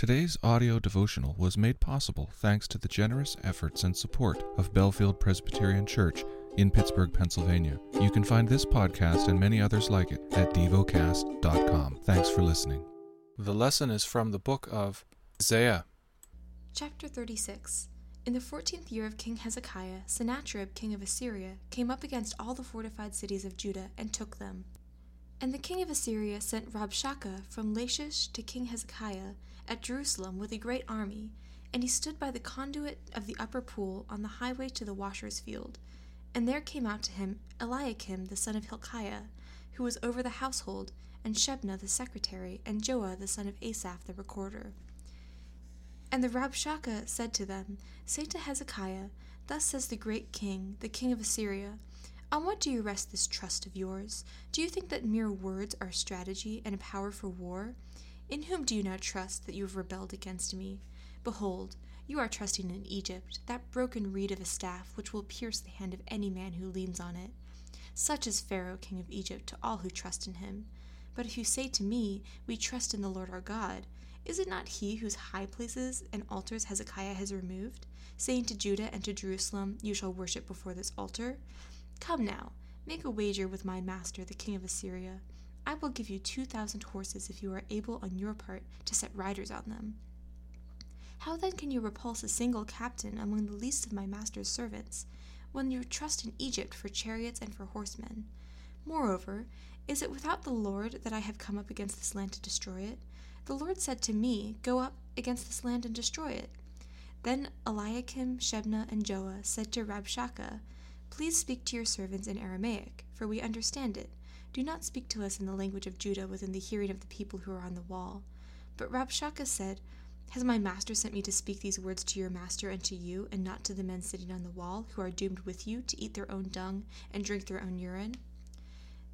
Today's audio devotional was made possible thanks to the generous efforts and support of Bellefield Presbyterian Church in Pittsburgh, Pennsylvania. You can find this podcast and many others like it at devocast.com. Thanks for listening. The lesson is from the book of Isaiah. Chapter 36 In the fourteenth year of King Hezekiah, Sennacherib, king of Assyria, came up against all the fortified cities of Judah and took them. And the king of Assyria sent Rabshakeh from Lachish to King Hezekiah at Jerusalem with a great army, and he stood by the conduit of the upper pool on the highway to the washer's field. And there came out to him Eliakim the son of Hilkiah, who was over the household, and Shebna the secretary, and Joah the son of Asaph the recorder. And the Rabshakeh said to them, Say to Hezekiah, Thus says the great king, the king of Assyria, On what do you rest this trust of yours? Do you think that mere words are a strategy and a power for war? In whom do you now trust that you have rebelled against me? Behold, you are trusting in Egypt, that broken reed of a staff which will pierce the hand of any man who leans on it. Such is Pharaoh, king of Egypt, to all who trust in him. But if you say to me, We trust in the Lord our God, is it not he whose high places and altars Hezekiah has removed, saying to Judah and to Jerusalem, You shall worship before this altar? Come now, make a wager with my master, the king of Assyria. I will give you two thousand horses if you are able on your part to set riders on them. How then can you repulse a single captain among the least of my master's servants, when you trust in Egypt for chariots and for horsemen? Moreover, is it without the Lord that I have come up against this land to destroy it? The Lord said to me, Go up against this land and destroy it. Then Eliakim, Shebna, and Joah said to Rabshakeh, Please speak to your servants in Aramaic, for we understand it. Do not speak to us in the language of Judah within the hearing of the people who are on the wall. But Rabshakeh said, Has my master sent me to speak these words to your master and to you, and not to the men sitting on the wall, who are doomed with you to eat their own dung and drink their own urine?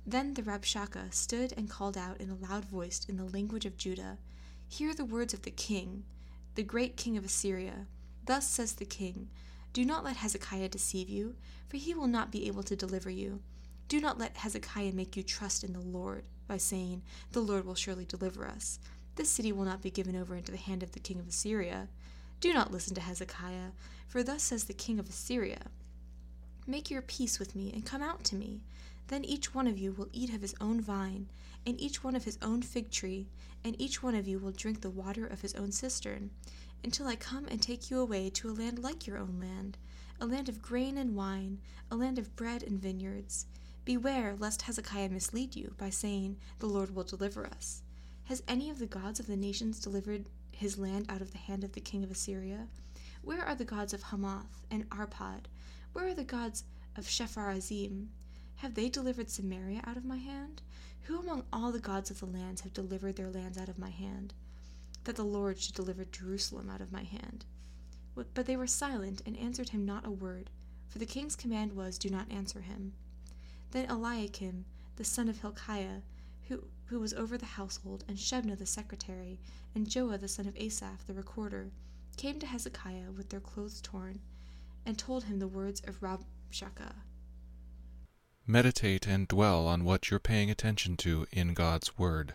Then the Rabshakeh stood and called out in a loud voice in the language of Judah, Hear the words of the king, the great king of Assyria. Thus says the king, Do not let Hezekiah deceive you, for he will not be able to deliver you. Do not let Hezekiah make you trust in the Lord, by saying, The Lord will surely deliver us. This city will not be given over into the hand of the king of Assyria. Do not listen to Hezekiah, for thus says the king of Assyria Make your peace with me, and come out to me. Then each one of you will eat of his own vine, and each one of his own fig tree, and each one of you will drink the water of his own cistern, until I come and take you away to a land like your own land, a land of grain and wine, a land of bread and vineyards. Beware lest Hezekiah mislead you by saying, The Lord will deliver us. Has any of the gods of the nations delivered his land out of the hand of the king of Assyria? Where are the gods of Hamath and Arpad? Where are the gods of Sepharvaim? Have they delivered Samaria out of my hand? Who among all the gods of the lands have delivered their lands out of my hand? That the Lord should deliver Jerusalem out of my hand. But they were silent and answered him not a word, for the king's command was, Do not answer him. Then Eliakim, the son of Hilkiah, who, who was over the household, and Shebna the secretary, and Joah the son of Asaph the recorder, came to Hezekiah with their clothes torn, and told him the words of Rabshakeh. Meditate and dwell on what you're paying attention to in God's Word.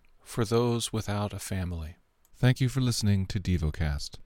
for those without a family. Thank you for listening to DevoCast.